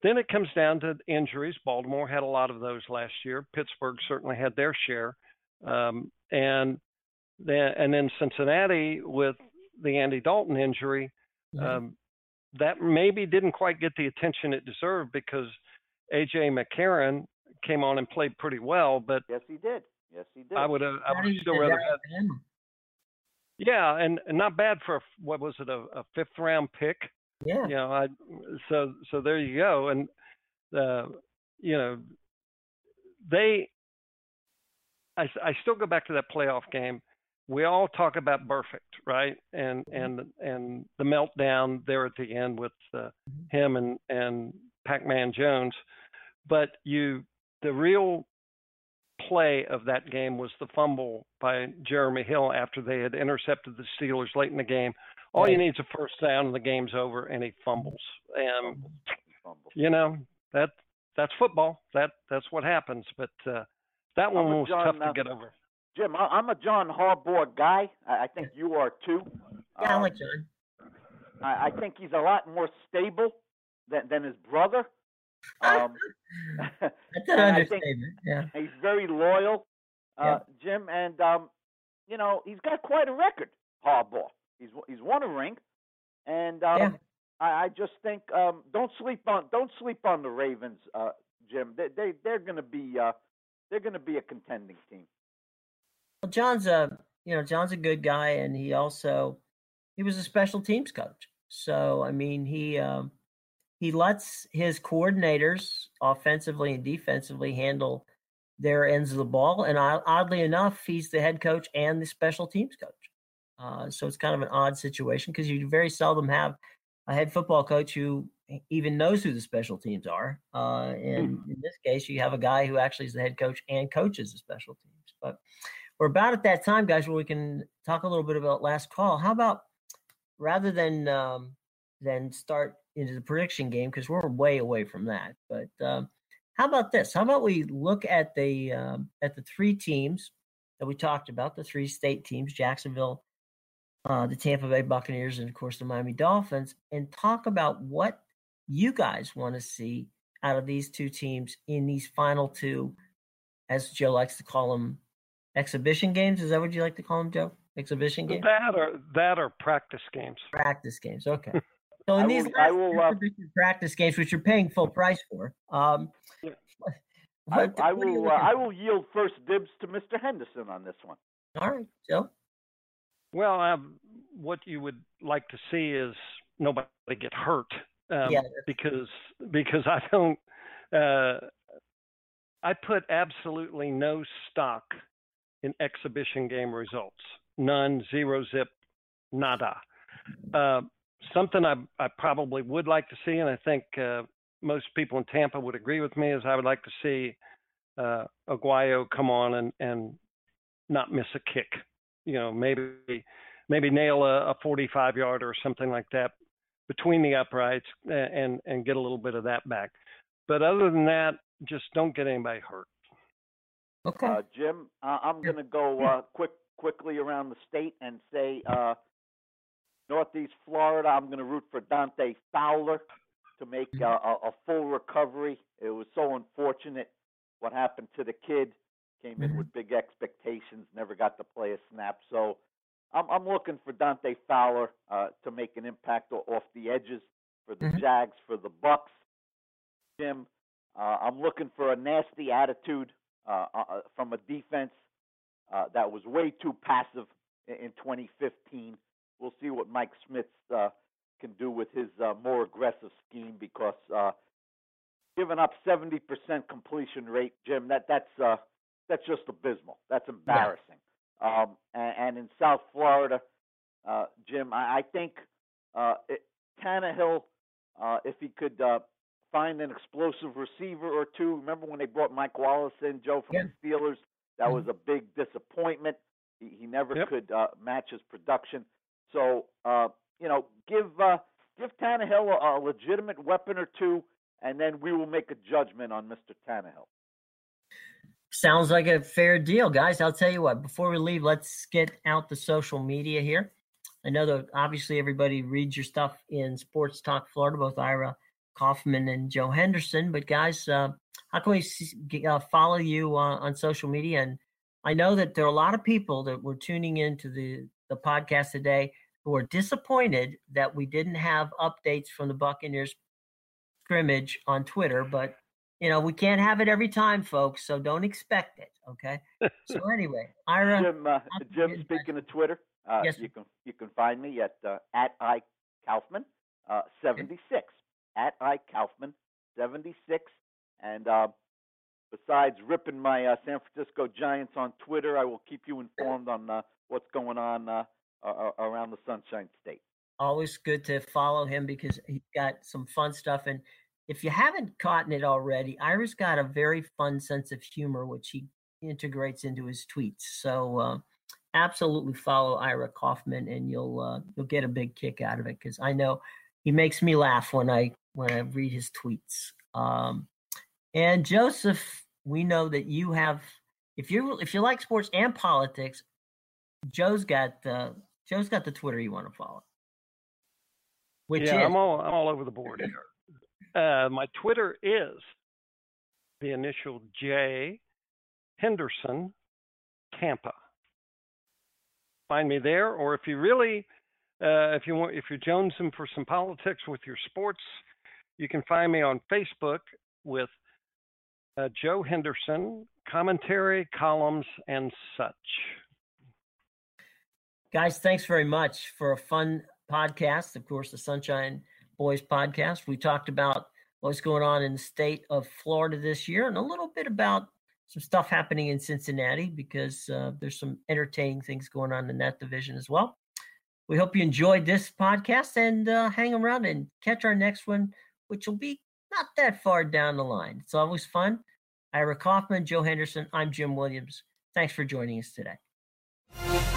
then it comes down to injuries. Baltimore had a lot of those last year. Pittsburgh certainly had their share. Um, and then, and then Cincinnati with the Andy Dalton injury, mm-hmm. um, that maybe didn't quite get the attention it deserved because AJ McCarron came on and played pretty well, but yes, he did. Yes, he did. I would have. I would still rather have. Yeah, and, and not bad for what was it a, a fifth round pick. Yeah. You know, I so so there you go, and uh, you know, they. I I still go back to that playoff game. We all talk about Burfict, right? And mm-hmm. and and the meltdown there at the end with uh, mm-hmm. him and and Pac-Man Jones, but you the real play of that game was the fumble by Jeremy Hill after they had intercepted the Steelers late in the game. All right. you need is a first down and the game's over, and he fumbles. And you know that that's football. That that's what happens. But uh, that one was John, tough to get over. Jim, I'm a John Harbaugh guy. I think you are too. Yeah, um, I like John. I, I think he's a lot more stable than than his brother. Um, That's an understatement. Yeah, he's very loyal, uh, yeah. Jim, and um, you know he's got quite a record. Harbaugh, he's he's won a ring, and um, yeah. I, I just think um, don't sleep on don't sleep on the Ravens, uh, Jim. They they they're going to be uh, they're going to be a contending team. Well, John's a you know John's a good guy, and he also he was a special teams coach. So I mean he. Um, he lets his coordinators offensively and defensively handle their ends of the ball. And oddly enough, he's the head coach and the special teams coach. Uh, so it's kind of an odd situation because you very seldom have a head football coach who even knows who the special teams are. Uh, and mm. in this case, you have a guy who actually is the head coach and coaches the special teams. But we're about at that time, guys, where we can talk a little bit about last call. How about rather than um, than start into the prediction game because we're way away from that. But um, how about this? How about we look at the um, at the three teams that we talked about, the three state teams, Jacksonville, uh, the Tampa Bay Buccaneers, and of course the Miami Dolphins, and talk about what you guys want to see out of these two teams in these final two, as Joe likes to call them, exhibition games. Is that what you like to call them, Joe? Exhibition games. That or that or practice games. Practice games. Okay. So in I these will- I will, uh, practice games, which you're paying full price for, um, Yeah. I, what- I what will. Uh, I will yield first dibs to Mr. Henderson on this one. All right, Joe. Well, um, what you would like to see is nobody get hurt. Um, Yeah. Because because I don't. Uh, I put absolutely no stock in exhibition game results. None, zero zip, nada. Uh, something I, I probably would like to see, and I think uh, most people in Tampa would agree with me, is I would like to see uh, Aguayo come on and, and not miss a kick. You know, maybe maybe nail a, a 45 yard or something like that between the uprights a- and and get a little bit of that back. But other than that, just don't get anybody hurt. Okay. Uh, Jim, uh, I'm going to go uh, quick quickly around the state and say uh, Northeast Florida. I'm going to root for Dante Fowler to make uh, a, a full recovery. It was so unfortunate what happened to the kid. Came in with big expectations, never got to play a snap. So I'm, I'm looking for Dante Fowler uh, to make an impact off the edges for the Mhm. Jags, for the Bucs. Jim, uh, I'm looking for a nasty attitude uh, uh, from a defense uh, that was way too passive in, in 2015. We'll see what Mike Smith uh, can do with his uh, more aggressive scheme because uh, giving up 70% completion rate, Jim, that that's uh, that's just abysmal. That's embarrassing. Um, and, and in South Florida, uh, Jim, I, I think uh, it, Tannehill, uh, if he could uh, find an explosive receiver or two. Remember when they brought Mike Wallace in, Joe, from Yeah. the Steelers? That Mhm. was a big disappointment. He, he never Yep. could uh, match his production. So, uh, you know, give uh, give Tannehill a, a legitimate weapon or two, and then we will make a judgment on Mr. Tannehill. Sounds like a fair deal, guys. I'll tell you what, before we leave, let's get out the social media here. I know that obviously everybody reads your stuff in Sports Talk Florida, both Ira Kaufman and Joe Henderson. But guys, uh, how can we s- g- uh, follow you uh, on social media? And I know that there are a lot of people that were tuning into the, the podcast today who are disappointed that we didn't have updates from the Buccaneers scrimmage on Twitter, but you know, we can't have it every time, folks, so don't expect it. Okay. So anyway, Ira, Jim, uh, Jim, speaking of Twitter, uh, Yes, you can you can find me at uh, at i Kaufman uh, seventy six at i Kaufman seventy six, and uh, besides ripping my uh, San Francisco Giants on Twitter, I will keep you informed on uh, what's going on uh, around the Sunshine State. always good to follow him because he's got some fun stuff. And if you haven't caught it already, Ira's got a very fun sense of humor, which he integrates into his tweets. So uh, absolutely follow Ira Kaufman, and you'll uh, you'll get a big kick out of it because I know he makes me laugh when I when I read his tweets. Um, and Joseph, we know that you have if you if you like sports and politics, Joe's got uh, Joe's got the Twitter you want to follow. Which yeah, is I'm all I'm all over the board here. Uh, my Twitter is the initial J Henderson Tampa. Find me there, or if you really, uh, if you want, if you're jonesing for some politics with your sports, you can find me on Facebook with uh, Joe Henderson, commentary, columns, and such. Guys, thanks very much for a fun podcast. Of course, the Sunshine Boys podcast. We talked about what's going on in the state of Florida this year and a little bit about some stuff happening in Cincinnati because uh, there's some entertaining things going on in that division as well. We hope you enjoyed this podcast and uh, hang around and catch our next one, which will be not that far down the line. It's always fun. Ira Kaufman, Joe Henderson, I'm Jim Williams. Thanks for joining us today.